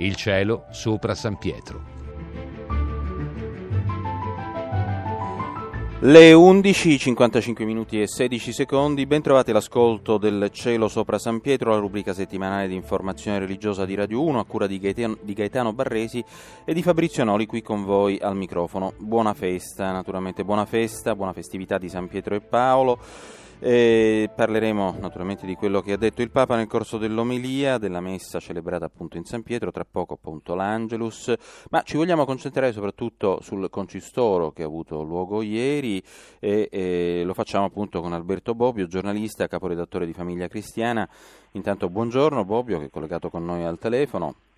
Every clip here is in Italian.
il cielo sopra San Pietro. Le 11, 55 minuti e 16 secondi, ben trovati l'ascolto del Cielo sopra San Pietro, la rubrica settimanale di informazione religiosa di Radio 1 a cura di Gaetano, di Gaetano Barresi e di Fabrizio Noli qui con voi al microfono. Buona festa, naturalmente buona festa, buona festività di San Pietro e Paolo. E parleremo naturalmente di quello che ha detto il Papa nel corso dell'omelia, della messa celebrata appunto in San Pietro, tra poco appunto l'Angelus, ma ci vogliamo concentrare soprattutto sul concistoro che ha avuto luogo ieri e, e lo facciamo appunto con Alberto Bobbio, giornalista, caporedattore di Famiglia Cristiana. Intanto buongiorno Bobbio che è collegato con noi al telefono.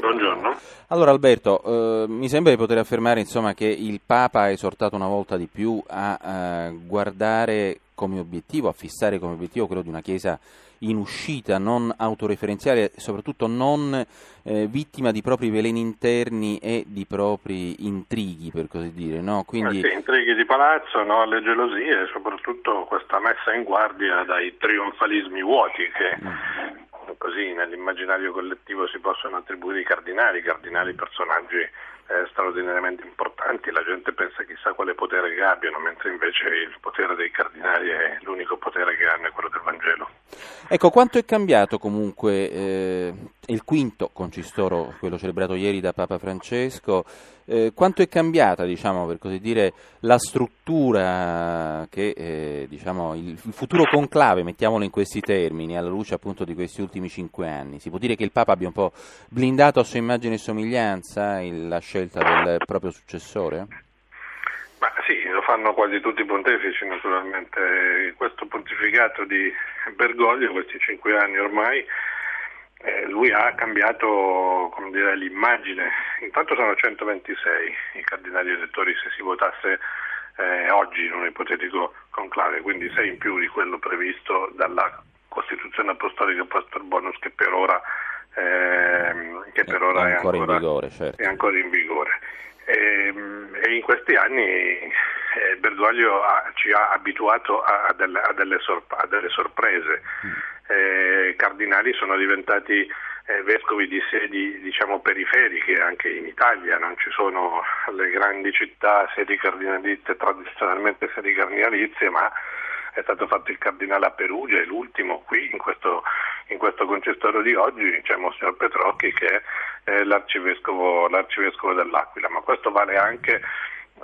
Buongiorno. Allora Alberto, eh, mi sembra di poter affermare insomma, che il Papa ha esortato una volta di più a eh, guardare come obiettivo, a fissare come obiettivo quello di una Chiesa in uscita, non autoreferenziale e soprattutto non eh, vittima di propri veleni interni e di propri intrighi, per così dire. No? Quindi... Eh sì, intrighi di palazzo, no? le gelosie e soprattutto questa messa in guardia dai trionfalismi vuoti che mm. Così nell'immaginario collettivo si possono attribuire i cardinali, i cardinali personaggi eh, straordinariamente importanti, la gente pensa chissà quale potere che abbiano, mentre invece il potere dei cardinali è l'unico potere che hanno, è quello del Vangelo. Ecco, quanto è cambiato comunque eh, il quinto concistoro, quello celebrato ieri da Papa Francesco, eh, quanto è cambiata, diciamo, per così dire, la struttura che, eh, diciamo, il, il, futuro conclave, mettiamolo in questi termini, alla luce appunto di questi ultimi cinque anni? Si può dire che il Papa abbia un po' blindato a sua immagine e somiglianza il, la scelta del proprio successore? Ma sì, lo fanno quasi tutti i pontefici naturalmente. Questo pontificato di Bergoglio, questi cinque anni ormai, eh, lui ha cambiato dire, l'immagine. Intanto sono 126 i cardinali elettori se si votasse eh, oggi in un ipotetico conclave, quindi 6 in più di quello previsto dalla Costituzione Apostolica Pastor Bonus che per ora, eh, che per ora è, ancora è, ancora in vigore. Certo. È ancora in vigore. E, ehm, e in questi anni eh, Bergoglio ha, ci ha abituato a, a, delle, a, delle, sorp- a delle, sorprese. Mm. Eh, cardinali sono diventati eh, vescovi di sedi diciamo, periferiche, anche in Italia non ci sono le grandi città sedi cardinalizie, tradizionalmente sedi cardinalizie, ma è stato fatto il cardinale a Perugia e l'ultimo qui in questo, in questo concistoro di oggi c'è Monsignor Petrocchi che è l'arcivescovo, l'arcivescovo dell'Aquila, ma questo vale anche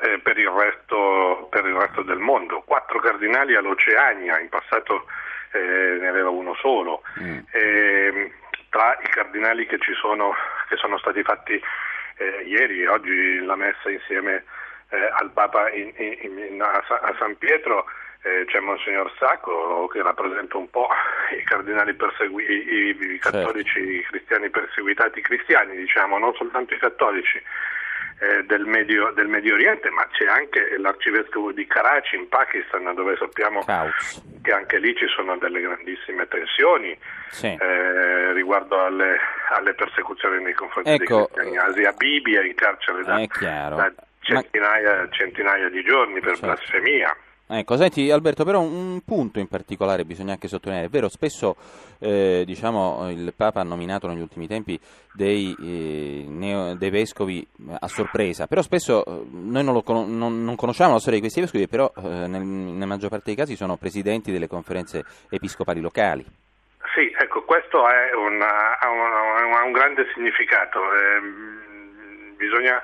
eh, per, il resto, per, il resto, del mondo. Quattro cardinali all'Oceania, in passato eh, ne aveva uno solo. Mm. E, tra i cardinali che, ci sono, che sono stati fatti eh, ieri e oggi la messa insieme eh, al Papa in, in, in, a, a San Pietro eh, c'è Monsignor Sacco che rappresenta un po' i cardinali perseguiti, i, i, cattolici certo. i cristiani perseguitati, cristiani diciamo, non soltanto i cattolici eh, del, Medio, del, Medio, Oriente, ma c'è anche l'arcivescovo di Karachi in Pakistan dove sappiamo Caus. che anche lì ci sono delle grandissime tensioni sì. eh, riguardo alle, alle, persecuzioni nei confronti ecco, dei cristiani. Asia Bibi è in carcere da, da centinaia, ma... centinaia, di giorni per certo. blasfemia. Ecco, senti Alberto, però un punto in particolare bisogna anche sottolineare, è vero, spesso eh, diciamo, il Papa ha nominato negli ultimi tempi dei, eh, neo, dei vescovi a sorpresa, però spesso eh, noi non, con- non, non, conosciamo la storia di questi vescovi, però eh, nel, nella maggior parte dei casi sono presidenti delle conferenze episcopali locali. Sì, ecco, questo ha un, un, un, grande significato. Ehm, bisogna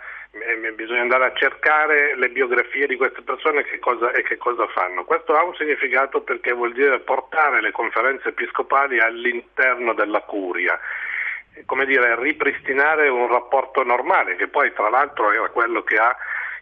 bisogna andare a cercare le biografie di queste persone che cosa, e che cosa fanno. Questo ha un significato perché vuol dire portare le conferenze episcopali all'interno della curia, come dire, ripristinare un rapporto normale, che poi tra l'altro era quello che ha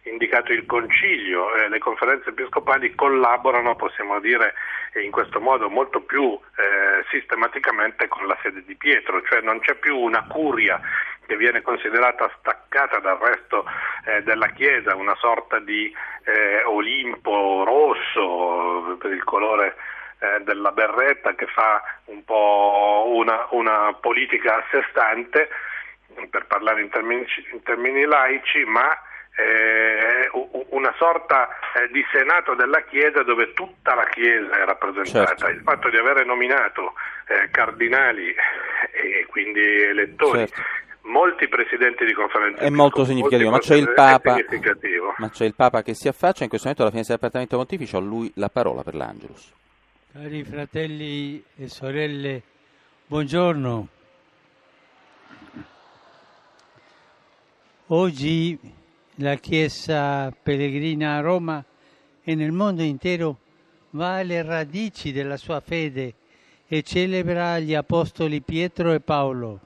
indicato il concilio, eh, le conferenze episcopali collaborano, possiamo dire, in questo modo molto più eh, sistematicamente con la sede di Pietro, cioè non c'è più una curia che viene considerata staccata dal resto eh, della Chiesa, una sorta di eh, Olimpo rosso per il colore eh, della berretta che fa un po' una, una politica a sé stante, per parlare in termini, in termini laici, ma eh, una sorta eh, di senato della Chiesa dove tutta la Chiesa è rappresentata. Certo. Il fatto di avere nominato eh, cardinali e quindi elettori certo molti presidenti di conferenze è molto significativo, ma c'è, il Papa, ma c'è il Papa che si affaccia in questo momento alla finestra del Dipartimento Pontificio, a lui la parola per l'Angelus. Cari fratelli e sorelle, buongiorno. Oggi la Chiesa pellegrina a Roma e nel mondo intero va alle radici della sua fede e celebra gli apostoli Pietro e Paolo.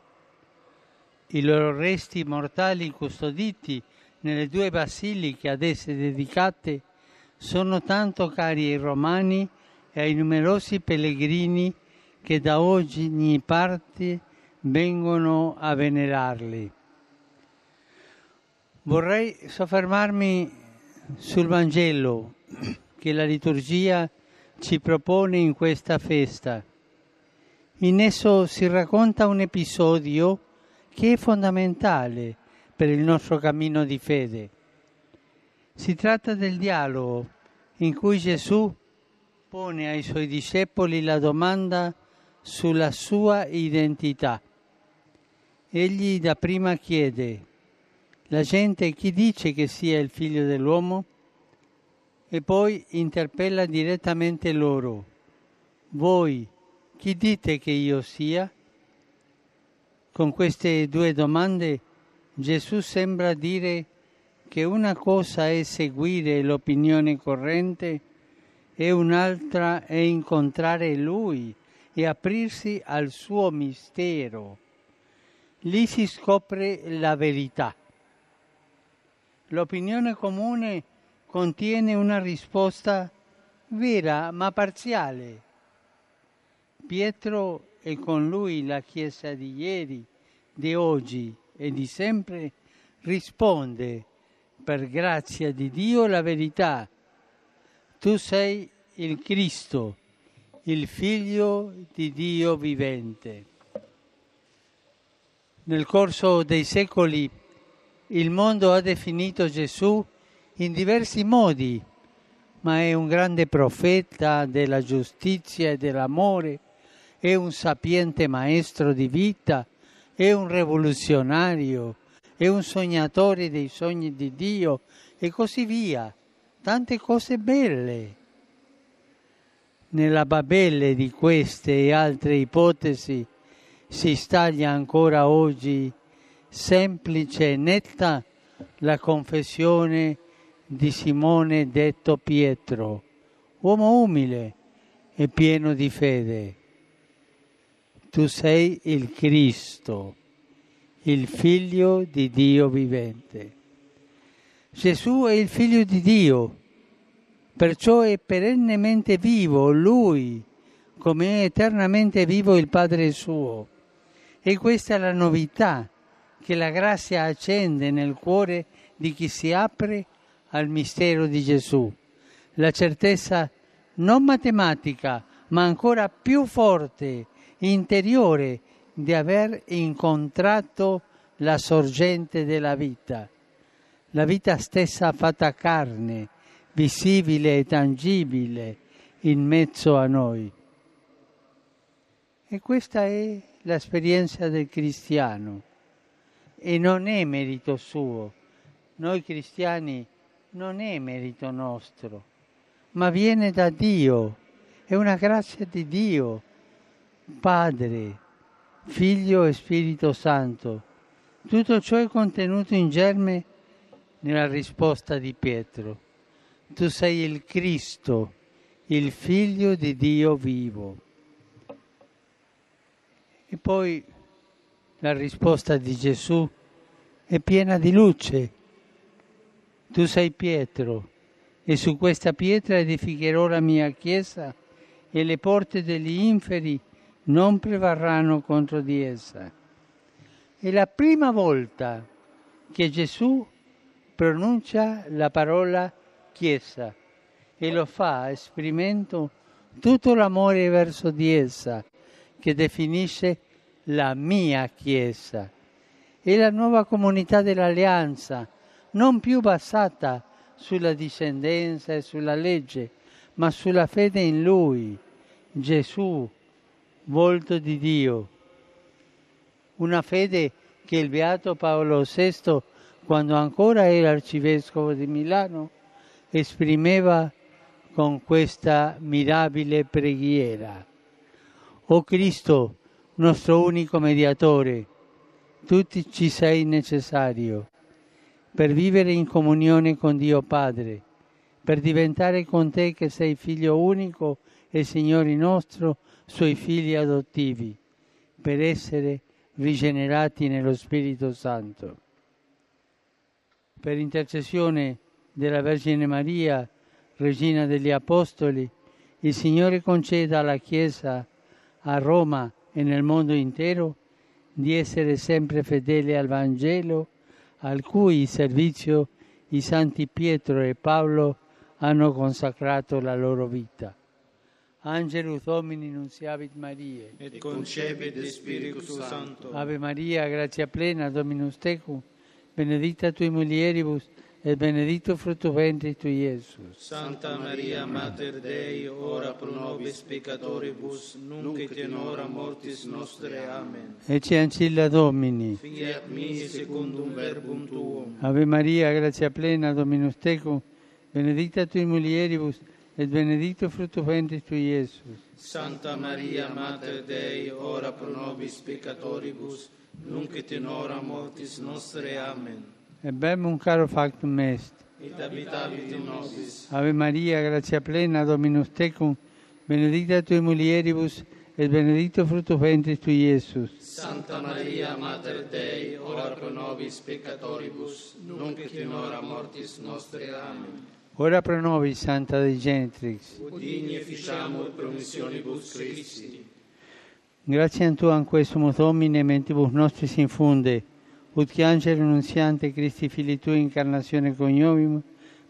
I loro resti mortali custoditi nelle due basiliche ad esse dedicate sono tanto cari ai romani e ai numerosi pellegrini che da ogni parte vengono a venerarli. Vorrei soffermarmi sul Vangelo che la liturgia ci propone in questa festa. In esso si racconta un episodio che è fondamentale per il nostro cammino di fede. Si tratta del dialogo in cui Gesù pone ai suoi discepoli la domanda sulla sua identità. Egli dapprima chiede, la gente chi dice che sia il figlio dell'uomo? E poi interpella direttamente loro, voi chi dite che io sia? Con queste due domande Gesù sembra dire che una cosa è seguire l'opinione corrente e un'altra è incontrare Lui e aprirsi al suo mistero. Lì si scopre la verità. L'opinione comune contiene una risposta vera ma parziale. Pietro e con lui la Chiesa di ieri, di oggi e di sempre risponde per grazia di Dio la verità. Tu sei il Cristo, il Figlio di Dio vivente. Nel corso dei secoli il mondo ha definito Gesù in diversi modi, ma è un grande profeta della giustizia e dell'amore è un sapiente maestro di vita, è un rivoluzionario, è un sognatore dei sogni di Dio e così via. Tante cose belle. Nella babelle di queste e altre ipotesi si staglia ancora oggi semplice e netta la confessione di Simone detto Pietro, uomo umile e pieno di fede tu sei il Cristo, il figlio di Dio vivente. Gesù è il figlio di Dio, perciò è perennemente vivo lui, come è eternamente vivo il Padre suo. E questa è la novità che la grazia accende nel cuore di chi si apre al mistero di Gesù. La certezza non matematica, ma ancora più forte interiore di aver incontrato la sorgente della vita, la vita stessa fatta carne, visibile e tangibile in mezzo a noi. E questa è l'esperienza del cristiano e non è merito suo. Noi cristiani non è merito nostro, ma viene da Dio, è una grazia di Dio Padre, Figlio e Spirito Santo. Tutto ciò è contenuto in germe nella risposta di Pietro. Tu sei il Cristo, il Figlio di Dio vivo. E poi la risposta di Gesù è piena di luce. Tu sei Pietro e su questa pietra edificherò la mia chiesa e le porte degli inferi non prevarranno contro di essa. È la prima volta che Gesù pronuncia la parola Chiesa e lo fa esprimendo tutto l'amore verso di essa, che definisce la mia Chiesa. È la nuova comunità dell'alleanza, non più basata sulla discendenza e sulla legge, ma sulla fede in Lui, Gesù, volto di Dio, una fede che il Beato Paolo VI, quando ancora era arcivescovo di Milano, esprimeva con questa mirabile preghiera. O Cristo, nostro unico mediatore, tu ci sei necessario per vivere in comunione con Dio Padre, per diventare con te che sei figlio unico e Signore nostro, suoi figli adottivi, per essere rigenerati nello Spirito Santo. Per intercessione della Vergine Maria, Regina degli Apostoli, il Signore conceda alla Chiesa a Roma e nel mondo intero di essere sempre fedele al Vangelo, al cui servizio i santi Pietro e Paolo hanno consacrato la loro vita. Angelus Domini nunciavit Mariae. Et concepit Spiritus Sancto. Ave Maria, gratia plena, Dominus tecum, benedicta tui mulieribus, et benedictus fructus ventris tui, Iesus. Santa Maria, Mater Dei, ora pro nobis peccatoribus, nunc et in hora mortis nostre. Amen. Ecce ancilla Domini. Fiat mi secundum verbum tuum. Ave Maria, gratia plena, Dominus tecum, benedicta tui mulieribus, et benedictus fructus ventris tui, Iesus. Santa Maria, Mater Dei, ora pro nobis peccatoribus, nunc et in hora mortis nostre. Amen. E bem caro factum est. Et habitavit in nobis. Ave Maria, gratia plena, Dominus tecum, benedicta tui mulieribus, et benedictus fructus ventris tui, Iesus. Santa Maria, Mater Dei, ora pro nobis peccatoribus, nunc et in hora mortis nostre. Amen. Ora pro nobis, Santa Dei Genitrix. Digni ficiamur promissionibus Christi. Grazie a Tu, an questum Domine, mentibus nostris infunde, ut che angelo nunziante Christi Fili Tui incarnazione coniovimus,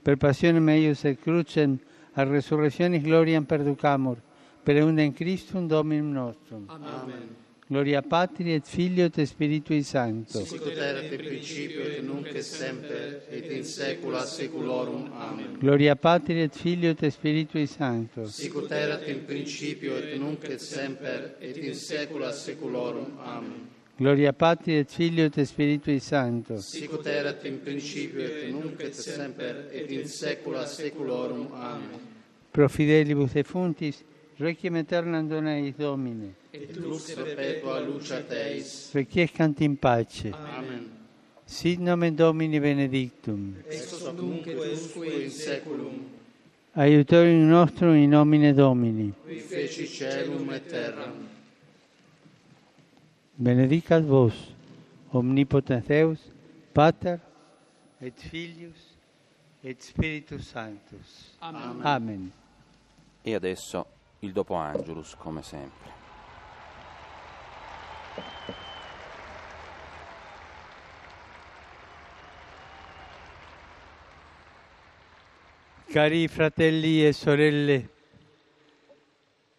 per passione meius et crucem, a resurrectionis gloriam perducamur, per eundem Christum Dominum nostrum. Amen. Gloria Patri et Filio et Spiritui Sancto. Sic ut erat in principio et nunc et semper et in saecula saeculorum. Amen. Gloria Patri et Filio et Spiritui Sancto. Sic ut erat in principio et nunc et semper et in saecula saeculorum. Amen. Gloria Patri et Filio et Spiritui Sancto. Sic ut erat in principio et nunc et semper et in saecula saeculorum. Amen. Pro fidelibus defuntis, requiem aeternam dona eis Domine. Et lux perpetua luceat eis. Requiescant in pace. Amen. Sit nomen Domini benedictum. Ex hoc nunc et usque in saeculum. Aiutorium nostrum in nomine Domini. Qui feci celum et terram. Benedicat vos, omnipotens Deus, Pater, et Filius, et Spiritus Sanctus. Amen. Amen. E adesso il dopo Angelus, come sempre. Cari fratelli e sorelle,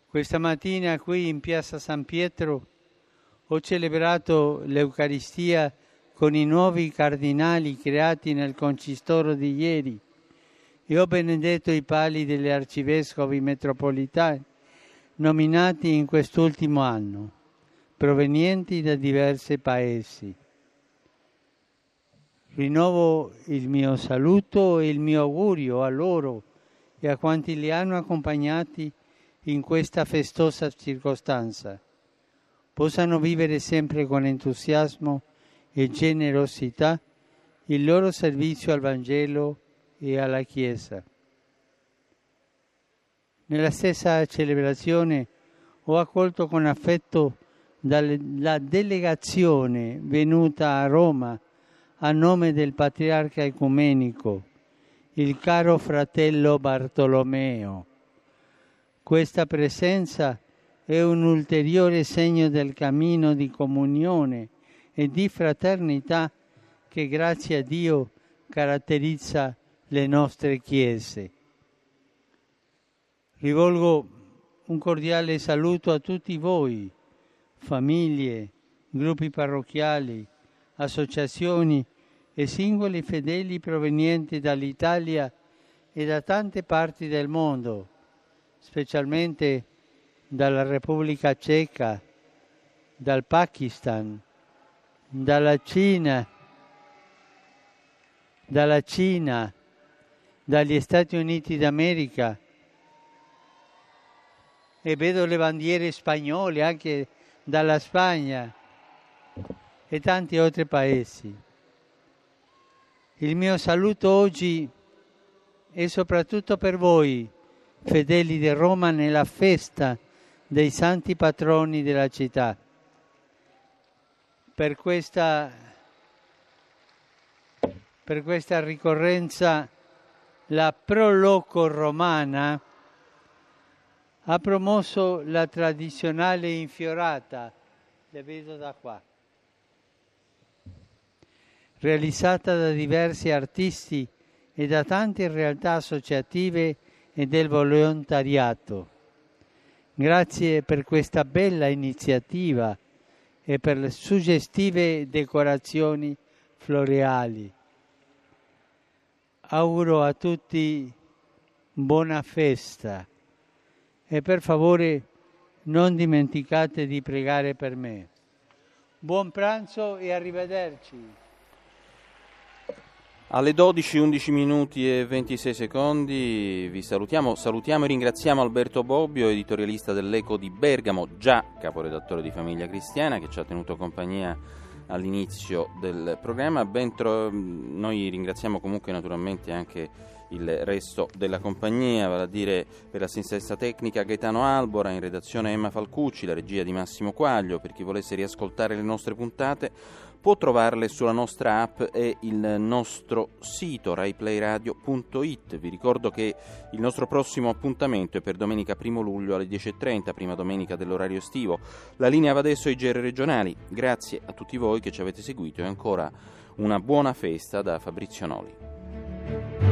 questa mattina qui in piazza San Pietro ho celebrato l'Eucaristia con i nuovi cardinali creati nel concistoro di ieri e ho benedetto i pali degli arcivescovi metropolitani nominati in quest'ultimo anno, provenienti da diversi paesi. Rinnovo il mio saluto e il mio augurio a loro e a quanti li hanno accompagnati in questa festosa circostanza. Possano vivere sempre con entusiasmo e generosità il loro servizio al Vangelo e alla Chiesa. Nella stessa celebrazione ho accolto con affetto la delegazione venuta a Roma a nome del patriarca ecumenico, il caro fratello Bartolomeo. Questa presenza è un ulteriore segno del cammino di comunione e di fraternità che grazie a Dio caratterizza le nostre chiese. Rivolgo un cordiale saluto a tutti voi, famiglie, gruppi parrocchiali, associazioni e singoli fedeli provenienti dall'Italia e da tante parti del mondo, specialmente dalla Repubblica Ceca, dal Pakistan, dalla Cina, dalla Cina, dagli Stati Uniti d'America e vedo le bandiere spagnole anche dalla Spagna e tanti altri paesi. Il mio saluto oggi è soprattutto per voi, fedeli di Roma, nella festa dei santi patroni della città. Per questa, per questa ricorrenza la Proloco romana ha promosso la tradizionale infiorata, le vedo da qua, realizzata da diversi artisti e da tante realtà associative e del volontariato. Grazie per questa bella iniziativa e per le suggestive decorazioni floreali. Auguro a tutti buona festa e per favore non dimenticate di pregare per me. Buon pranzo e arrivederci. Alle 12, 11 minuti e 26 secondi vi salutiamo, salutiamo e ringraziamo Alberto Bobbio, editorialista dell'Eco di Bergamo, già caporedattore di Famiglia Cristiana, che ci ha tenuto compagnia all'inizio del programma. Tro- noi ringraziamo comunque naturalmente anche il resto della compagnia, vale a dire per l'assistenza tecnica Gaetano Albora, in redazione Emma Falcucci, la regia di Massimo Quaglio, per chi volesse riascoltare le nostre puntate può trovarle sulla nostra app e il nostro sito raiplayradio.it. Vi ricordo che il nostro prossimo appuntamento è per domenica 1 luglio alle 10.30, prima domenica dell'orario estivo. La linea va adesso ai GR regionali. Grazie a tutti voi che ci avete seguito e ancora una buona festa da Fabrizio Noli.